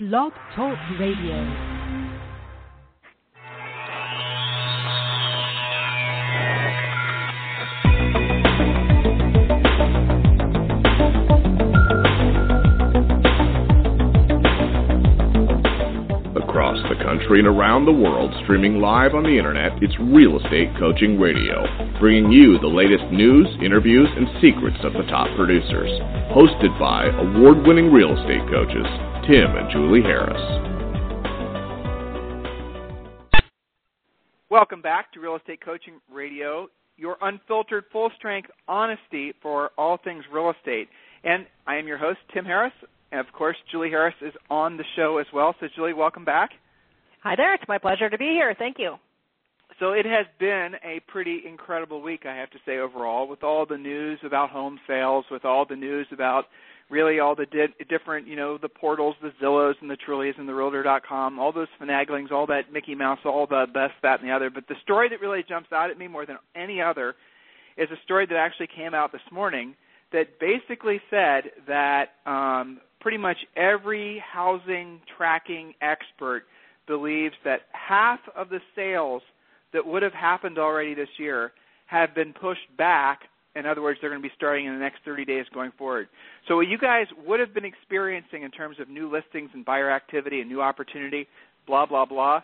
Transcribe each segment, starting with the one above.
Blog Talk Radio. Country and around the world, streaming live on the internet, it's Real Estate Coaching Radio, bringing you the latest news, interviews, and secrets of the top producers. Hosted by award winning real estate coaches, Tim and Julie Harris. Welcome back to Real Estate Coaching Radio, your unfiltered, full strength honesty for all things real estate. And I am your host, Tim Harris. And of course, Julie Harris is on the show as well. So, Julie, welcome back. Hi there. It's my pleasure to be here. Thank you. So, it has been a pretty incredible week, I have to say, overall, with all the news about home sales, with all the news about really all the di- different, you know, the portals, the Zillows and the Trulias and the Realtor.com, all those finaglings, all that Mickey Mouse, all the best, that, and the other. But the story that really jumps out at me more than any other is a story that actually came out this morning that basically said that um, pretty much every housing tracking expert believes that half of the sales that would have happened already this year have been pushed back. In other words, they're going to be starting in the next 30 days going forward. So, what you guys would have been experiencing in terms of new listings and buyer activity and new opportunity, blah, blah, blah,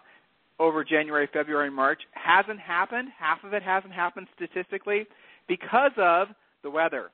over January, February, and March hasn't happened. Half of it hasn't happened statistically because of the weather.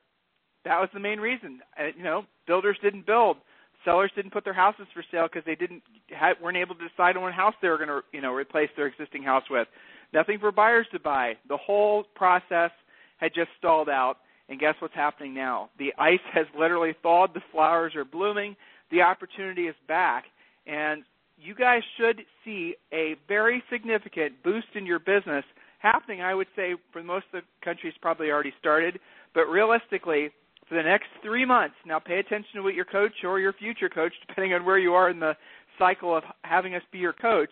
That was the main reason. You know, builders didn't build. Sellers didn't put their houses for sale because they didn't had, weren't able to decide on what house they were going to you know replace their existing house with. Nothing for buyers to buy. The whole process had just stalled out. And guess what's happening now? The ice has literally thawed. The flowers are blooming. The opportunity is back. And you guys should see a very significant boost in your business happening. I would say for most of the countries probably already started, but realistically, for the next three months. Now, pay attention to what your coach or your future coach, depending on where you are in the cycle of having us be your coach.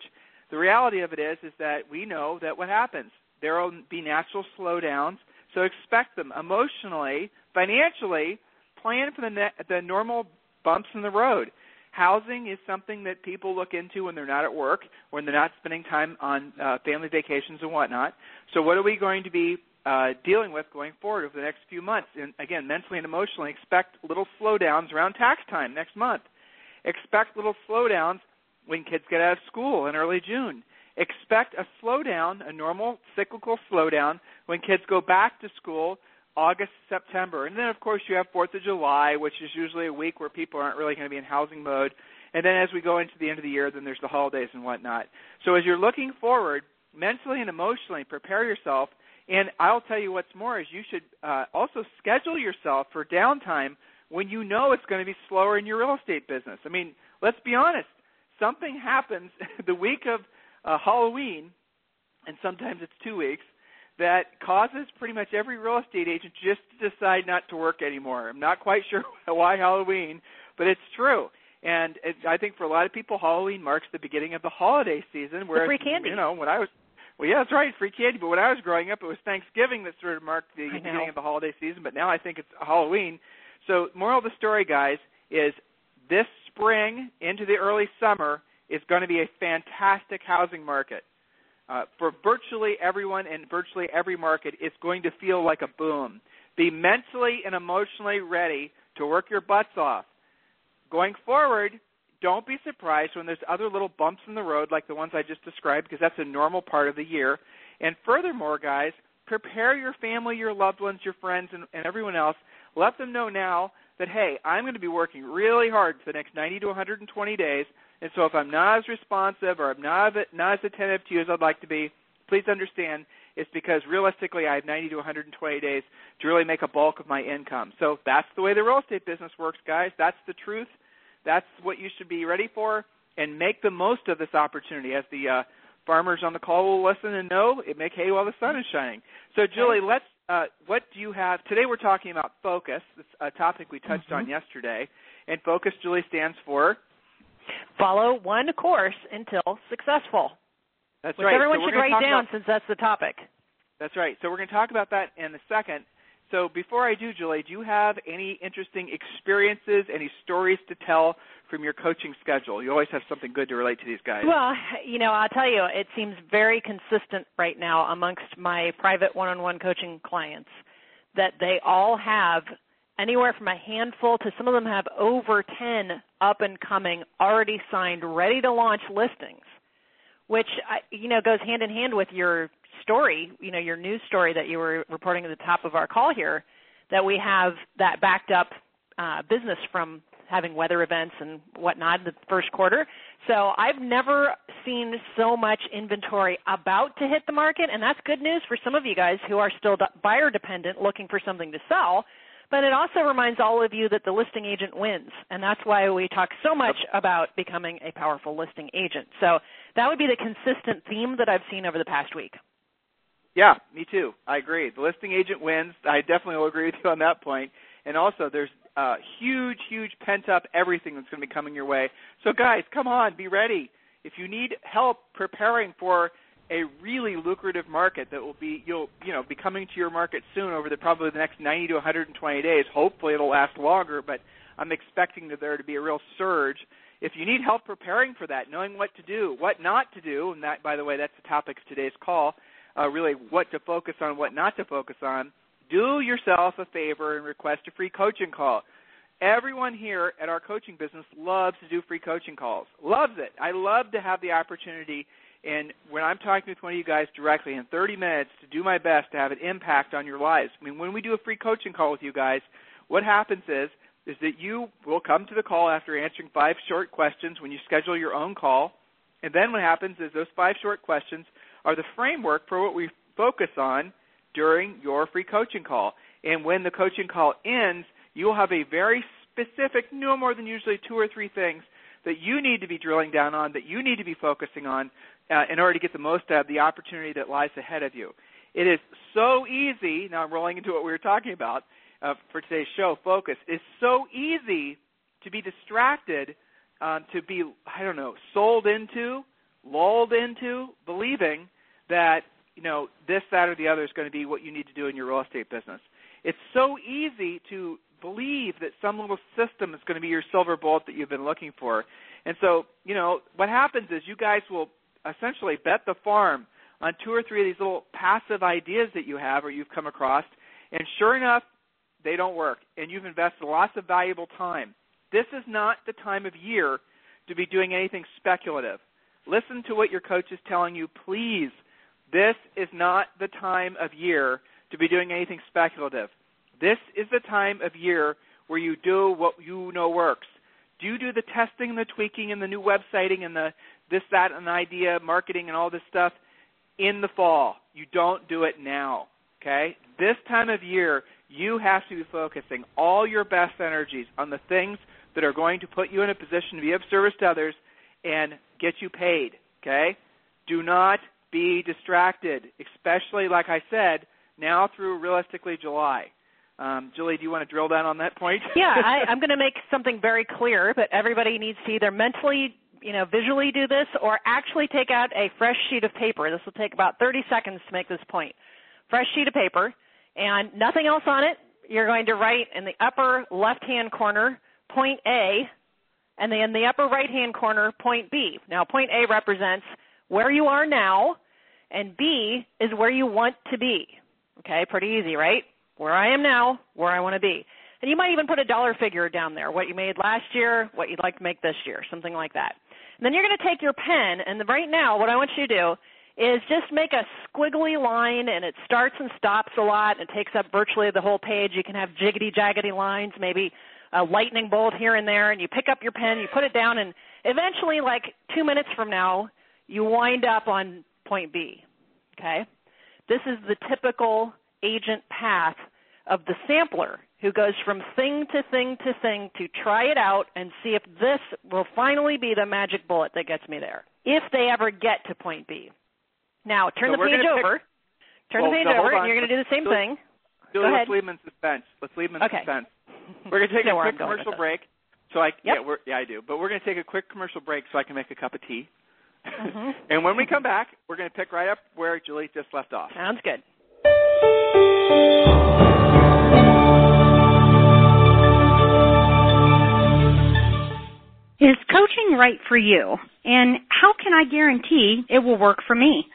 The reality of it is, is that we know that what happens there will be natural slowdowns. So expect them emotionally, financially. Plan for the ne- the normal bumps in the road. Housing is something that people look into when they're not at work, when they're not spending time on uh, family vacations and whatnot. So, what are we going to be uh, dealing with going forward over the next few months. And again, mentally and emotionally, expect little slowdowns around tax time next month. Expect little slowdowns when kids get out of school in early June. Expect a slowdown, a normal cyclical slowdown, when kids go back to school August, September. And then, of course, you have 4th of July, which is usually a week where people aren't really going to be in housing mode. And then as we go into the end of the year, then there's the holidays and whatnot. So as you're looking forward, mentally and emotionally, prepare yourself – and I'll tell you what's more is you should uh, also schedule yourself for downtime when you know it's going to be slower in your real estate business. I mean, let's be honest. Something happens the week of uh, Halloween, and sometimes it's two weeks, that causes pretty much every real estate agent just to decide not to work anymore. I'm not quite sure why Halloween, but it's true. And it, I think for a lot of people, Halloween marks the beginning of the holiday season. Whereas, the free candy. you know, when I was well, yeah, that's right, free candy. But when I was growing up, it was Thanksgiving that sort of marked the beginning of the holiday season. But now I think it's Halloween. So, moral of the story, guys, is this spring into the early summer is going to be a fantastic housing market. Uh, for virtually everyone in virtually every market, it's going to feel like a boom. Be mentally and emotionally ready to work your butts off. Going forward, don't be surprised when there's other little bumps in the road like the ones I just described because that's a normal part of the year. And furthermore, guys, prepare your family, your loved ones, your friends, and, and everyone else. Let them know now that, hey, I'm going to be working really hard for the next 90 to 120 days. And so if I'm not as responsive or I'm not, not as attentive to you as I'd like to be, please understand it's because realistically I have 90 to 120 days to really make a bulk of my income. So that's the way the real estate business works, guys. That's the truth. That's what you should be ready for, and make the most of this opportunity. As the uh, farmers on the call will listen and know, it make hay while the sun is shining. So, Julie, let's. Uh, what do you have today? We're talking about focus. It's a topic we touched mm-hmm. on yesterday, and focus, Julie, stands for follow one course until successful. That's right. Which right. Everyone so should write down about, since that's the topic. That's right. So we're going to talk about that in a second. So before I do, Julie, do you have any interesting experiences, any stories to tell from your coaching schedule? You always have something good to relate to these guys. Well, you know, I'll tell you, it seems very consistent right now amongst my private one-on-one coaching clients that they all have anywhere from a handful to some of them have over 10 up and coming, already signed, ready to launch listings, which you know goes hand in hand with your story, you know, your news story that you were reporting at the top of our call here, that we have that backed up uh, business from having weather events and whatnot in the first quarter. So I've never seen so much inventory about to hit the market, and that's good news for some of you guys who are still buyer dependent looking for something to sell. But it also reminds all of you that the listing agent wins, and that's why we talk so much about becoming a powerful listing agent. So that would be the consistent theme that I've seen over the past week. Yeah, me too. I agree. The listing agent wins. I definitely will agree with you on that point. And also, there's uh, huge, huge pent up everything that's going to be coming your way. So, guys, come on, be ready. If you need help preparing for a really lucrative market that will be you'll you know be coming to your market soon over the probably the next 90 to 120 days. Hopefully, it'll last longer, but I'm expecting that there to be a real surge. If you need help preparing for that, knowing what to do, what not to do, and that, by the way, that's the topic of today's call uh, really what to focus on, what not to focus on, do yourself a favor and request a free coaching call. Everyone here at our coaching business loves to do free coaching calls. Loves it. I love to have the opportunity and when I'm talking with one of you guys directly in 30 minutes to do my best to have an impact on your lives. I mean, when we do a free coaching call with you guys, what happens is is that you will come to the call after answering five short questions when you schedule your own call. And then what happens is those five short questions are the framework for what we focus on during your free coaching call. And when the coaching call ends, you will have a very specific, no more than usually two or three things that you need to be drilling down on, that you need to be focusing on uh, in order to get the most out of the opportunity that lies ahead of you. It is so easy, now I'm rolling into what we were talking about uh, for today's show, focus. It's so easy to be distracted, um, to be, I don't know, sold into, lulled into believing that you know this, that, or the other is going to be what you need to do in your real estate business. It's so easy to believe that some little system is going to be your silver bullet that you've been looking for. And so, you know, what happens is you guys will essentially bet the farm on two or three of these little passive ideas that you have or you've come across, and sure enough, they don't work, and you've invested lots of valuable time. This is not the time of year to be doing anything speculative. Listen to what your coach is telling you, please. This is not the time of year to be doing anything speculative. This is the time of year where you do what you know works. Do you do the testing and the tweaking and the new websiting and the this, that, and idea, marketing and all this stuff in the fall. You don't do it now. Okay? This time of year, you have to be focusing all your best energies on the things that are going to put you in a position to be of service to others and get you paid. Okay? Do not be distracted, especially, like I said, now through realistically July. Um, Julie, do you want to drill down on that point? yeah, I, I'm going to make something very clear, but everybody needs to either mentally, you know, visually do this or actually take out a fresh sheet of paper. This will take about 30 seconds to make this point. Fresh sheet of paper and nothing else on it. You're going to write in the upper left-hand corner point A and then in the upper right hand corner, point B. Now, point A represents where you are now, and B is where you want to be. Okay, pretty easy, right? Where I am now, where I want to be. And you might even put a dollar figure down there, what you made last year, what you'd like to make this year, something like that. And then you're going to take your pen, and right now, what I want you to do is just make a squiggly line, and it starts and stops a lot. It takes up virtually the whole page. You can have jiggity jaggedy lines, maybe a lightning bolt here and there, and you pick up your pen, you put it down, and eventually, like two minutes from now, you wind up on point B. Okay? This is the typical agent path of the sampler who goes from thing to thing to thing to try it out and see if this will finally be the magic bullet that gets me there, if they ever get to point B. Now, turn so the page over. Pick... Turn well, the page so over, and you're going to do the same thing. So Go let's ahead. leave them in suspense. Let's leave them in okay. suspense. We're going to take a quick commercial break. So I yep. yeah, we're, yeah I do, but we're going to take a quick commercial break so I can make a cup of tea. Mm-hmm. and when we come back, we're going to pick right up where Julie just left off. Sounds good. Is coaching right for you? And how can I guarantee it will work for me?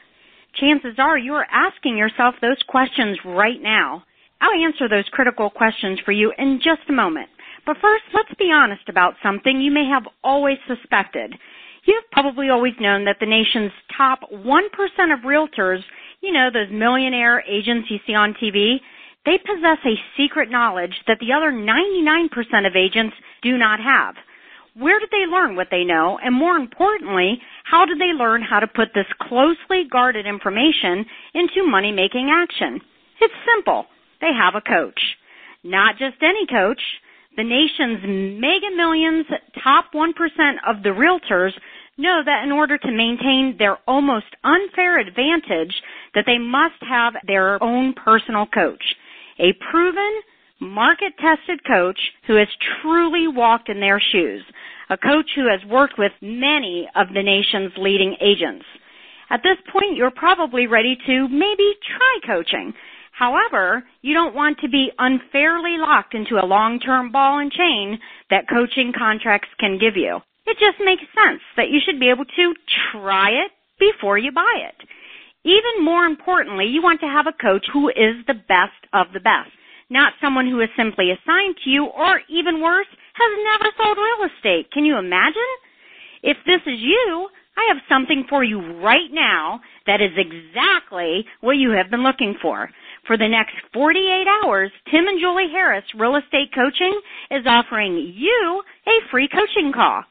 Chances are you are asking yourself those questions right now. I'll answer those critical questions for you in just a moment. But first, let's be honest about something you may have always suspected. You've probably always known that the nation's top 1% of realtors, you know, those millionaire agents you see on TV, they possess a secret knowledge that the other 99% of agents do not have. Where did they learn what they know? And more importantly, how did they learn how to put this closely guarded information into money making action? It's simple. They have a coach. Not just any coach. The nation's mega millions, top 1% of the realtors know that in order to maintain their almost unfair advantage that they must have their own personal coach. A proven, market tested coach who has truly walked in their shoes. A coach who has worked with many of the nation's leading agents. At this point, you're probably ready to maybe try coaching. However, you don't want to be unfairly locked into a long-term ball and chain that coaching contracts can give you. It just makes sense that you should be able to try it before you buy it. Even more importantly, you want to have a coach who is the best of the best, not someone who is simply assigned to you or even worse, has never sold real estate. Can you imagine? If this is you, I have something for you right now that is exactly what you have been looking for. For the next 48 hours, Tim and Julie Harris Real Estate Coaching is offering you a free coaching call.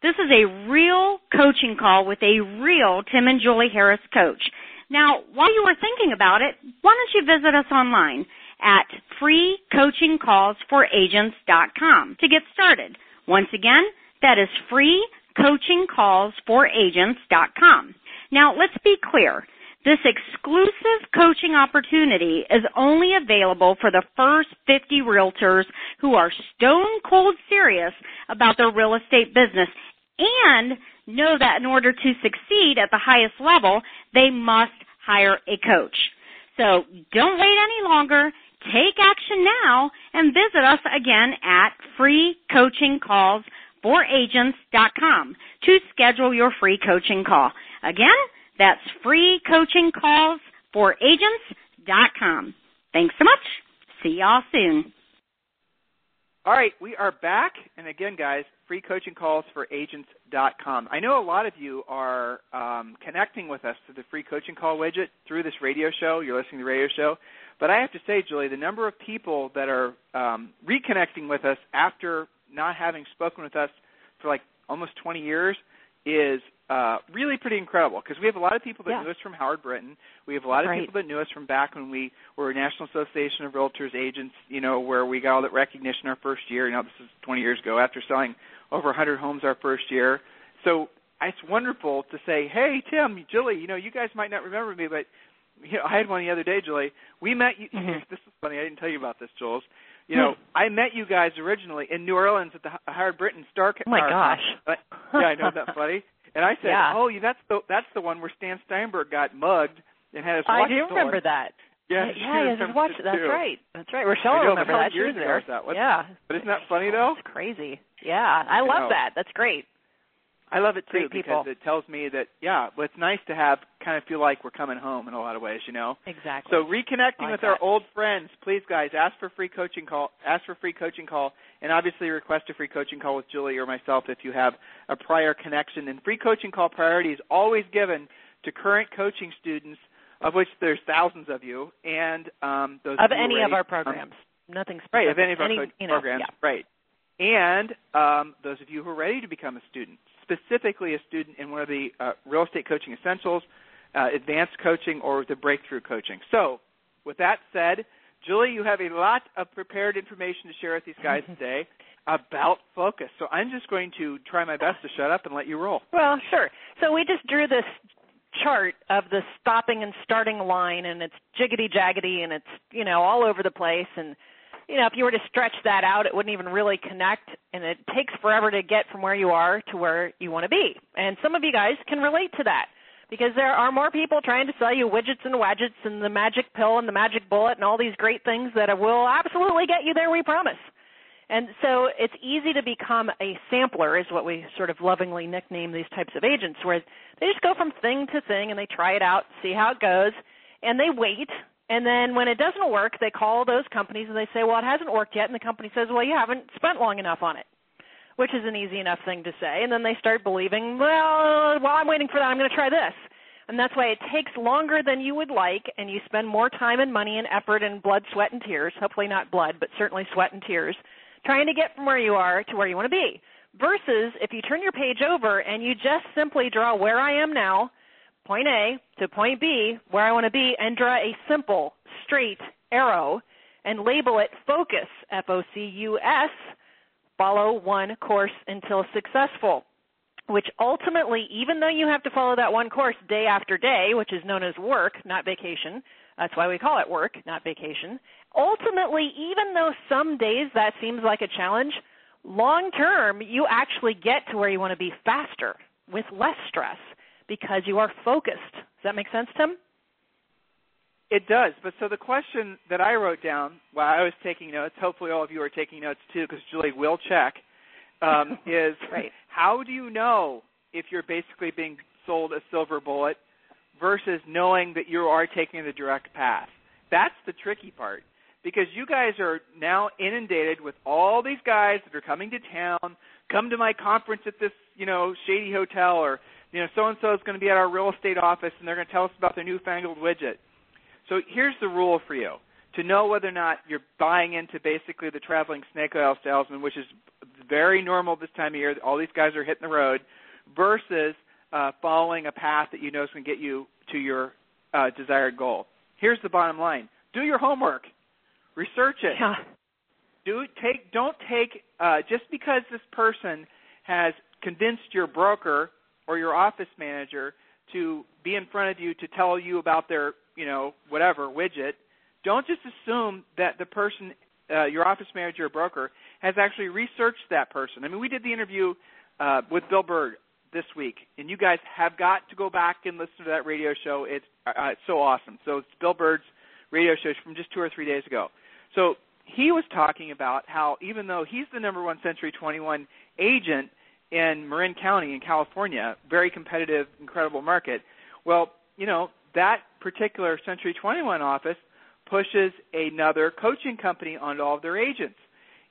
This is a real coaching call with a real Tim and Julie Harris coach. Now, while you are thinking about it, why don't you visit us online at freecoachingcallsforagents.com to get started. Once again, that is freecoachingcallsforagents.com. Now, let's be clear. This exclusive coaching opportunity is only available for the first 50 realtors who are stone cold serious about their real estate business and know that in order to succeed at the highest level, they must hire a coach. So don't wait any longer. Take action now and visit us again at freecoachingcallsforagents.com to schedule your free coaching call. Again, that's freecoachingcallsforagents.com. Thanks so much. See y'all soon. All right, we are back. And again, guys, freecoachingcallsforagents.com. I know a lot of you are um, connecting with us through the free coaching call widget through this radio show. You're listening to the radio show. But I have to say, Julie, the number of people that are um, reconnecting with us after not having spoken with us for like almost 20 years is uh, really pretty incredible because we have a lot of people that yeah. knew us from Howard Brinton. We have a lot of right. people that knew us from back when we were National Association of Realtors agents, you know, where we got all that recognition our first year. You know, this is 20 years ago after selling over 100 homes our first year. So it's wonderful to say, hey, Tim, Julie, you know, you guys might not remember me, but you know, I had one the other day, Julie. We met you. Mm-hmm. This is funny. I didn't tell you about this, Jules. You know, I met you guys originally in New Orleans at the Howard Brinton Star. Oh my gosh! Conference. yeah, I know that funny. And I said, Yeah. "Oh, that's the that's the one where Stan Steinberg got mugged and had his I watch do stolen." remember that. Yeah, yeah, yeah, watch. That's too. right. That's right. Rochelle I know, remember that. She years was ago there. that? What- yeah. But isn't that funny though? It's crazy. Yeah, I I love know. that. That's great. I love it too because it tells me that yeah, well, it's nice to have kind of feel like we're coming home in a lot of ways, you know. Exactly. So reconnecting Like with that. our old friends, please guys, ask for free coaching call, ask for free coaching call, and obviously request a free coaching call with Julie or myself if you have a prior connection. And free coaching call priority is always given to current coaching students, of which there's thousands of you, and um, those of any of already- our um, programs. Nothing specific. Right, of any of our coach you know, programs, Yeah. right. And um, those of you who are ready to become a student, specifically a student in one of the uh, real estate coaching essentials, uh, advanced coaching, or the breakthrough coaching. So, with that said, Julie, you have a lot of prepared information to share with these guys today about focus. So I'm just going to try my best to shut up and let you roll. Well, sure. So we just drew this chart of the stopping and starting line, and it's jiggity jaggedy, and it's you know all over the place. And you know if you were to stretch that out, it wouldn't even really connect, and it takes forever to get from where you are to where you want to be. And some of you guys can relate to that because there are more people trying to sell you widgets and wadgets and the magic pill and the magic bullet and all these great things that will absolutely get you there. We promise. And so it's easy to become a sampler, is what we sort of lovingly nickname these types of agents, where they just go from thing to thing and they try it out, see how it goes, and they wait. And then when it doesn't work, they call those companies and they say, well, it hasn't worked yet. And the company says, well, you haven't spent long enough on it, which is an easy enough thing to say. And then they start believing, well, while I'm waiting for that, I'm going to try this. And that's why it takes longer than you would like, and you spend more time and money and effort and blood, sweat, and tears. Hopefully not blood, but certainly sweat and tears, trying to get from where you are to where you want to be. Versus if you turn your page over and you just simply draw where I am now, point A to point B, where I want to be, and draw a simple, straight arrow and label it focus, F O C U S, follow one course until successful which ultimately, even though you have to follow that one course day after day, which is known as work, not vacation, that's why we call it work, not vacation. Ultimately, even though some days that seems like a challenge, long term, you actually get to where you want to be faster with less stress because you are focused. Does that make sense, Tim? It does. But so the question that I wrote down while I was taking notes, hopefully all of you are taking notes too, because Julie will check um, is right. how do you know if you're basically being sold a silver bullet versus knowing that you are taking the direct path? That's the tricky part because you guys are now inundated with all these guys that are coming to town, come to my conference at this, you know, shady hotel or you know, so and so is going to be at our real estate office and they're going to tell us about their newfangled widget. So here's the rule for you to know whether or not you're buying into basically the traveling snake oil salesman, which is very normal this time of year. All these guys are hitting the road, versus uh, following a path that you know is going to get you to your uh, desired goal. Here's the bottom line: do your homework, research it. Yeah. Do take don't take uh, just because this person has convinced your broker or your office manager to be in front of you to tell you about their you know whatever widget. Don't just assume that the person, uh, your office manager or broker, has actually researched that person. I mean, we did the interview uh, with Bill Bird this week, and you guys have got to go back and listen to that radio show. It's, uh, it's so awesome. So it's Bill Bird's radio show from just two or three days ago. So he was talking about how even though he's the number one Century 21 agent in Marin County in California, very competitive, incredible market. Well, you know that particular Century 21 office pushes another coaching company onto all of their agents.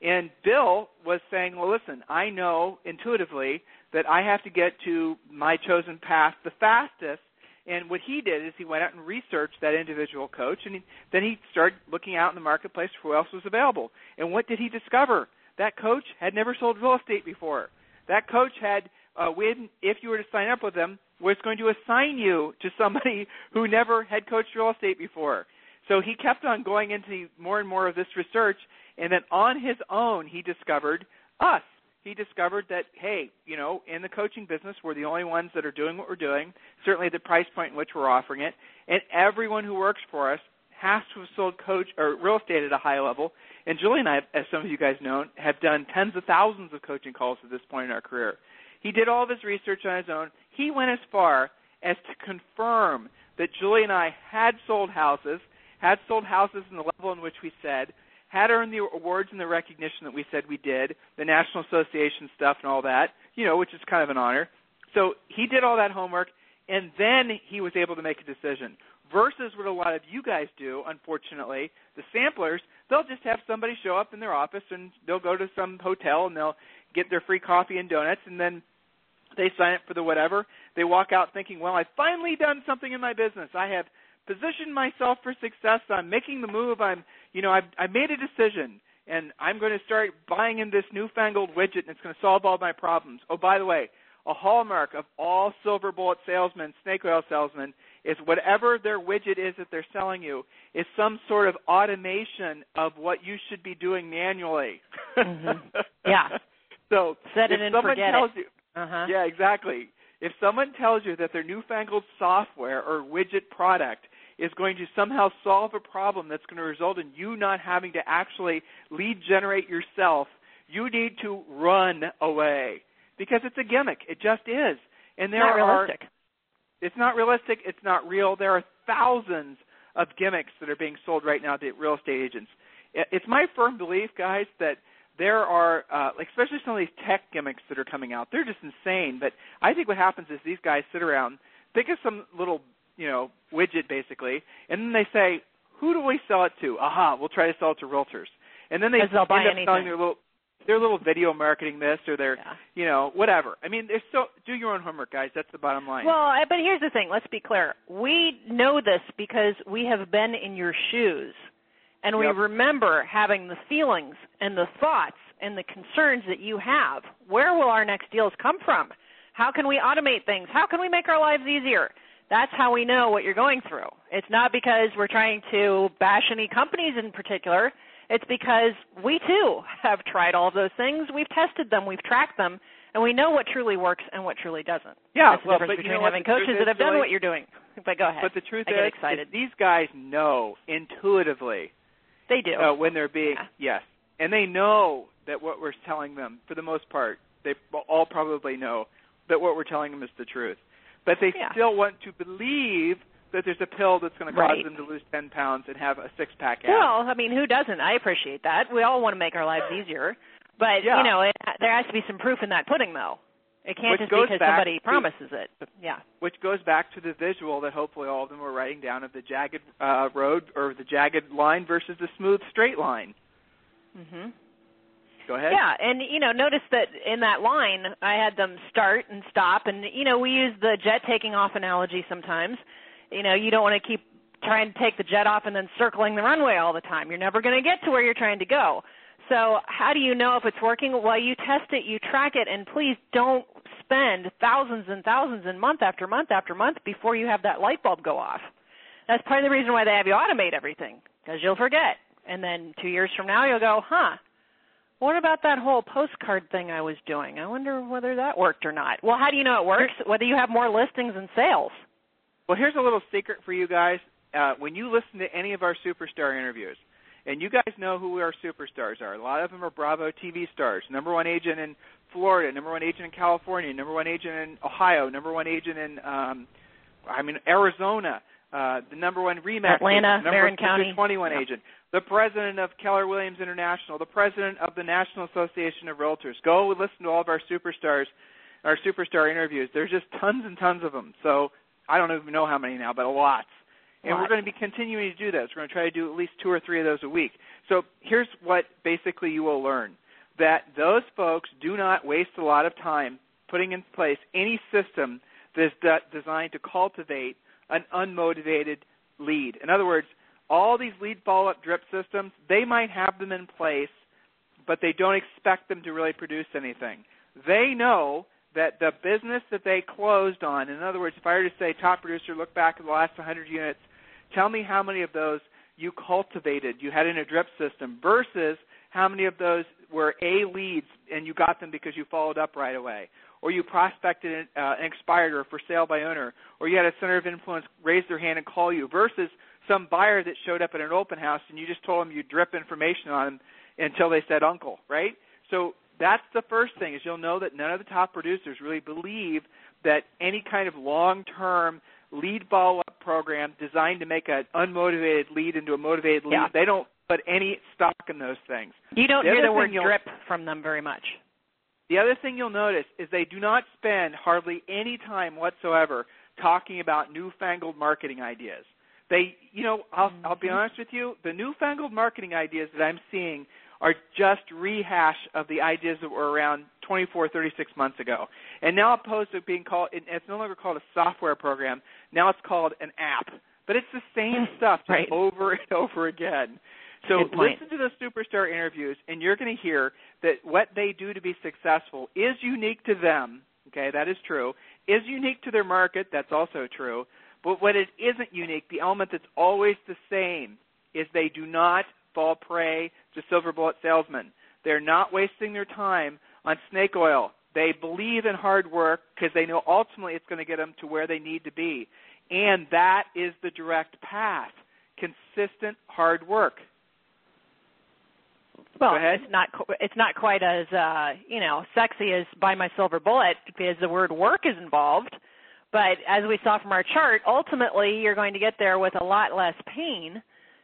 And Bill was saying, well, listen, I know intuitively that I have to get to my chosen path the fastest. And what he did is he went out and researched that individual coach, and he, then he started looking out in the marketplace for who else was available. And what did he discover? That coach had never sold real estate before. That coach had, uh, when if you were to sign up with them, was going to assign you to somebody who never had coached real estate before. So he kept on going into more and more of this research, and then on his own, he discovered us. He discovered that, hey, you know, in the coaching business, we're the only ones that are doing what we're doing, certainly the price point in which we're offering it, and everyone who works for us has to have sold coach or real estate at a high level. And Julie and I, as some of you guys know, have done tens of thousands of coaching calls at this point in our career. He did all of his research on his own. He went as far as to confirm that Julie and I had sold houses – had sold houses in the level in which we said, had earned the awards and the recognition that we said we did, the National Association stuff and all that, you know, which is kind of an honor. So he did all that homework, and then he was able to make a decision. Versus what a lot of you guys do, unfortunately, the samplers, they'll just have somebody show up in their office and they'll go to some hotel and they'll get their free coffee and donuts and then they sign up for the whatever. They walk out thinking, well, I've finally done something in my business. I have positioned myself for success. I'm making the move. I'm, you know, I've, I've made a decision, and I'm going to start buying in this newfangled widget, and it's going to solve all my problems. Oh, by the way, a hallmark of all silver bullet salesmen, snake oil salesmen, is whatever their widget is that they're selling you is some sort of automation of what you should be doing manually. Mm-hmm. Yeah. so set it and someone forget tells it. You, uh-huh. Yeah, exactly. If someone tells you that their newfangled software or widget product is going to somehow solve a problem that's going to result in you not having to actually lead generate yourself, you need to run away because it's a gimmick. It just is. And there not are realistic. It's not realistic, it's not real. There are thousands of gimmicks that are being sold right now to real estate agents. It's my firm belief, guys, that there are, uh, especially some of these tech gimmicks that are coming out. They're just insane. But I think what happens is these guys sit around, think of some little, you know, widget basically, and then they say, "Who do we sell it to?" Aha, we'll try to sell it to realtors. And then they end up anything. selling their little their little video marketing this or their yeah. you know whatever. I mean, they're so do your own homework, guys. That's the bottom line. Well, but here's the thing. Let's be clear. We know this because we have been in your shoes, and yep. we remember having the feelings and the thoughts and the concerns that you have. Where will our next deals come from? How can we automate things? How can we make our lives easier? That's how we know what you're going through. It's not because we're trying to bash any companies in particular. It's because we too have tried all of those things. We've tested them, we've tracked them, and we know what truly works and what truly doesn't. Yeah, That's the well, difference but between you know having coaches that have done what you're doing. But go ahead. But the truth I is, excited. is these guys know intuitively. They do. Uh, when they're being yeah. yes, and they know that what we're telling them, for the most part, they all probably know that what we're telling them is the truth. But they yeah. still want to believe that there's a pill that's going to cause right. them to lose 10 pounds and have a six pack. Well, I mean, who doesn't? I appreciate that. We all want to make our lives easier, but yeah. you know, it, there has to be some proof in that pudding, though. It can't Which just be because somebody to- promises it. Yeah. Which goes back to the visual that hopefully all of them were writing down of the jagged uh, road or the jagged line versus the smooth straight line. Mhm. Go ahead. Yeah, and you know, notice that in that line, I had them start and stop, and you know, we use the jet taking off analogy sometimes. You know, you don't want to keep trying to take the jet off and then circling the runway all the time. You're never going to get to where you're trying to go. So, how do you know if it's working? Well, you test it, you track it, and please don't spend thousands and thousands and month after month after month before you have that light bulb go off. That's part of the reason why they have you automate everything, because you'll forget. And then two years from now, you'll go, huh, what about that whole postcard thing I was doing? I wonder whether that worked or not. Well, how do you know it works? Whether you have more listings and sales. Well, here's a little secret for you guys. Uh, when you listen to any of our superstar interviews, and you guys know who our superstars are. A lot of them are Bravo TV stars. Number one agent in Florida, number one agent in California, number one agent in Ohio, number one agent in, um, I mean, Arizona, uh, the number one Remax Atlanta, agent, number Marin one County. 21 Yeah. agent, the president of Keller Williams International, the president of the National Association of Realtors. Go listen to all of our superstars, our superstar interviews. There's just tons and tons of them. So I don't even know how many now, but a lot. And Lot. we're going to be continuing to do this. We're going to try to do at least two or three of those a week. So here's what basically you will learn that those folks do not waste a lot of time putting in place any system that's de- designed to cultivate an unmotivated lead. In other words, all these lead follow up drip systems, they might have them in place, but they don't expect them to really produce anything. They know that the business that they closed on, in other words, if I were to say, top producer, look back at the last 100 units, tell me how many of those you cultivated, you had in a drip system, versus how many of those were A leads and you got them because you followed up right away, or you prospected uh, an expired or for sale by owner, or you had a center of influence raise their hand and call you, versus some buyer that showed up at an open house and you just told them you drip information on them until they said uncle, right? So that's the first thing is you'll know that none of the top producers really believe that any kind of long-term lead follow-up program designed to make an unmotivated lead into a motivated lead, Yeah. they don't put any stock in those things. You don't The hear the word drip from them very much. The other thing you'll notice is they do not spend hardly any time whatsoever talking about newfangled marketing ideas. They, you know, I'll, I'll be Mm-hmm. honest with you, the newfangled marketing ideas that I'm seeing are just rehash of the ideas that were around 24, 36 months ago. And now opposed to being called, it's no longer called a software program, now it's called an app. But it's the same stuff Right. over and over again. So listen to the superstar interviews, and you're going to hear that what they do to be successful is unique to them. Okay, that is true. Is unique to their market. That's also true. But what it isn't unique, the element that's always the same, is they do not fall prey to silver bullet salesmen. They're not wasting their time on snake oil. They believe in hard work because they know ultimately it's going to get them to where they need to be. And that is the direct path. Consistent hard work. Well, Go ahead. it's not it's not quite as uh, you know sexy as buy my silver bullet because the word work is involved. But as we saw from our chart, ultimately you're going to get there with a lot less pain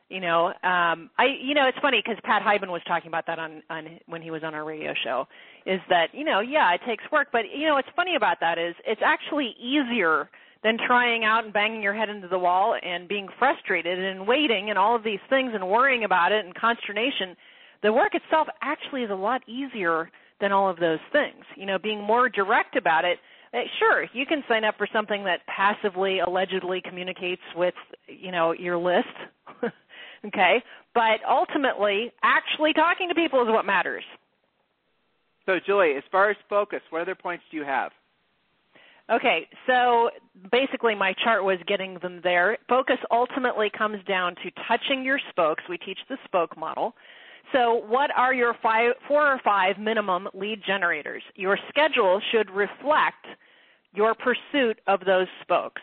You know, um, I you know it's funny because Pat Hiban was talking about that on on when he was on our radio show. Is that you know yeah it takes work, but you know what's funny about that is it's actually easier than trying out and banging your head into the wall and being frustrated and waiting and all of these things and worrying about it and consternation. The work itself actually is a lot easier than all of those things. You know, being more direct about it uh, sure, you can sign up for something that passively, allegedly communicates with, you know, your list. okay, but ultimately, actually talking to people is what matters. So, Julie, as far as focus, what other points do you have? Okay, so basically my chart was getting them there. Focus ultimately comes down to touching your spokes. We teach the spoke model. So, what are your five, four or five minimum lead generators? Your schedule should reflect your pursuit of those spokes.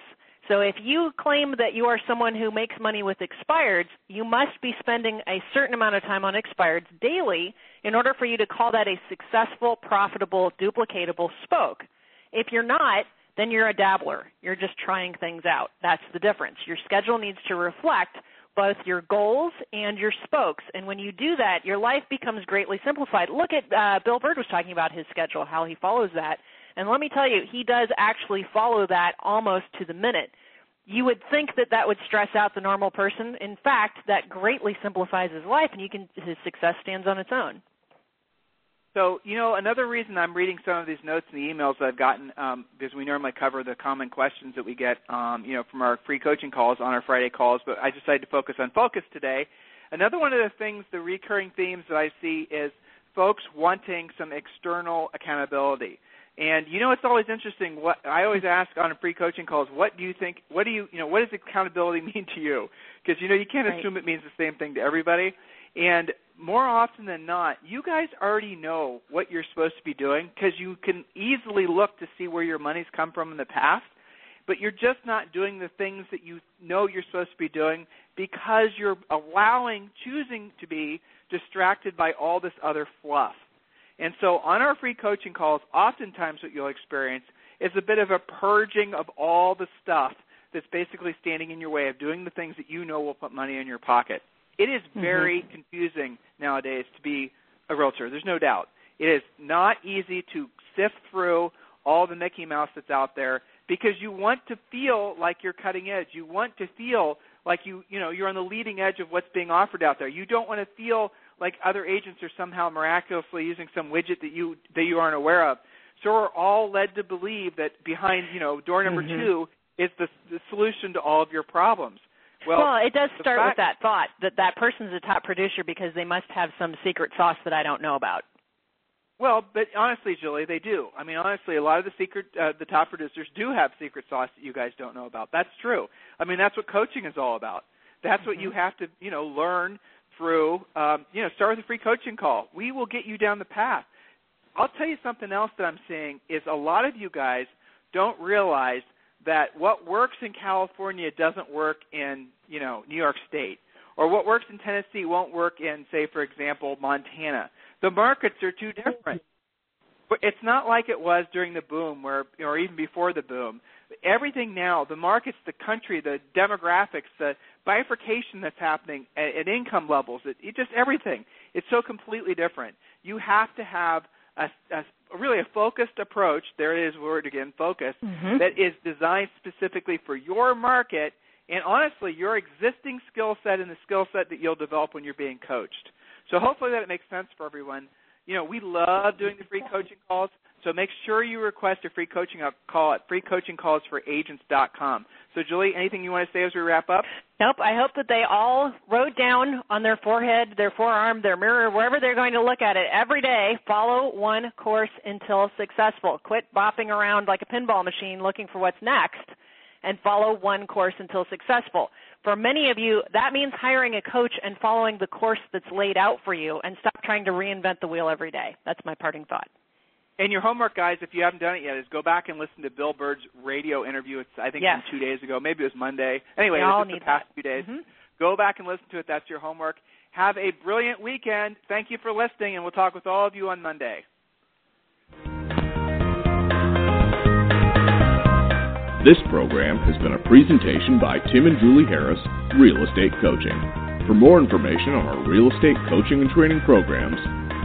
So if you claim that you are someone who makes money with expireds, you must be spending a certain amount of time on expireds daily in order for you to call that a successful, profitable, duplicatable spoke. If you're not, then you're a dabbler. You're just trying things out. That's the difference. Your schedule needs to reflect both your goals and your spokes. And when you do that, your life becomes greatly simplified. Look at uh, Bill Bird was talking about his schedule, how he follows that. And let me tell you, he does actually follow that almost to the minute. You would think that that would stress out the normal person. In fact, that greatly simplifies his life, and you can his success stands on its own. So, you know, another reason I'm reading some of these notes and the emails that I've gotten, um, because we normally cover the common questions that we get, um, you know, from our free coaching calls on our Friday calls, but I decided to focus on focus today. Another one of the things, the recurring themes that I see is folks wanting some external accountability. And you know, it's always interesting. What I always ask on a free coaching calls, what do you think? What do you, you know, what does accountability mean to you? Because you know, you can't right. assume it means the same thing to everybody. And more often than not, you guys already know what you're supposed to be doing because you can easily look to see where your money's come from in the past. But you're just not doing the things that you know you're supposed to be doing because you're allowing, choosing to be distracted by all this other fluff. And so on our free coaching calls, oftentimes what you'll experience is a bit of a purging of all the stuff that's basically standing in your way of doing the things that you know will put money in your pocket. It is mm-hmm. very mm-hmm. confusing nowadays to be a realtor. There's no doubt. It is not easy to sift through all the Mickey Mouse that's out there because you want to feel like you're cutting edge. You want to feel like you you know you're on the leading edge of what's being offered out there. You don't want to feel like other agents are somehow miraculously using some widget that you that you aren't aware of. So we're all led to believe that behind you know door number mm-hmm. two is the, the solution to all of your problems. Well, well it does start fact, with that thought that that person's a top producer because they must have some secret sauce that I don't know about. Well, but honestly, Julie, they do. I mean, honestly, a lot of the secret, uh, the top producers do have secret sauce that you guys don't know about. That's true. I mean, that's what coaching is all about. That's mm-hmm. what you have to, you know, learn through, um, you know, start with a free coaching call. We will get you down the path. I'll tell you something else that I'm seeing is a lot of you guys don't realize that what works in California doesn't work in, you know, New York State, or what works in Tennessee won't work in, say, for example, Montana. The markets are too different. It's not like it was during the boom, where, or even before the boom. Everything now, the markets, the country, the demographics, the bifurcation that's happening at, at income levels, it, it just everything. It's so completely different. You have to have a, a really a focused approach. There it is, word again, focus. Mm-hmm. That is designed specifically for your market and honestly your existing skill set and the skill set that you'll develop when you're being coached. So hopefully that makes sense for everyone. You know, we love doing the free coaching calls. So make sure you request a free coaching uh, call at freecoachingcallsforagents.com. So Julie, anything you want to say as we wrap up? Nope. I hope that they all wrote down on their forehead, their forearm, their mirror, wherever they're going to look at it every day, follow one course until successful. Quit bopping around like a pinball machine looking for what's next and follow one course until successful. For many of you, that means hiring a coach and following the course that's laid out for you and stop trying to reinvent the wheel every day. That's my parting thought. And your homework, guys, if you haven't done it yet, is go back and listen to Bill Bird's radio interview. It's I think yes. from two days ago, maybe it was Monday. Anyway, we it was need the past that. few days. Mm-hmm. Go back and listen to it. That's your homework. Have a brilliant weekend. Thank you for listening, and we'll talk with all of you on Monday. This program has been a presentation by Tim and Julie Harris, Real Estate Coaching. For more information on our real estate coaching and training programs,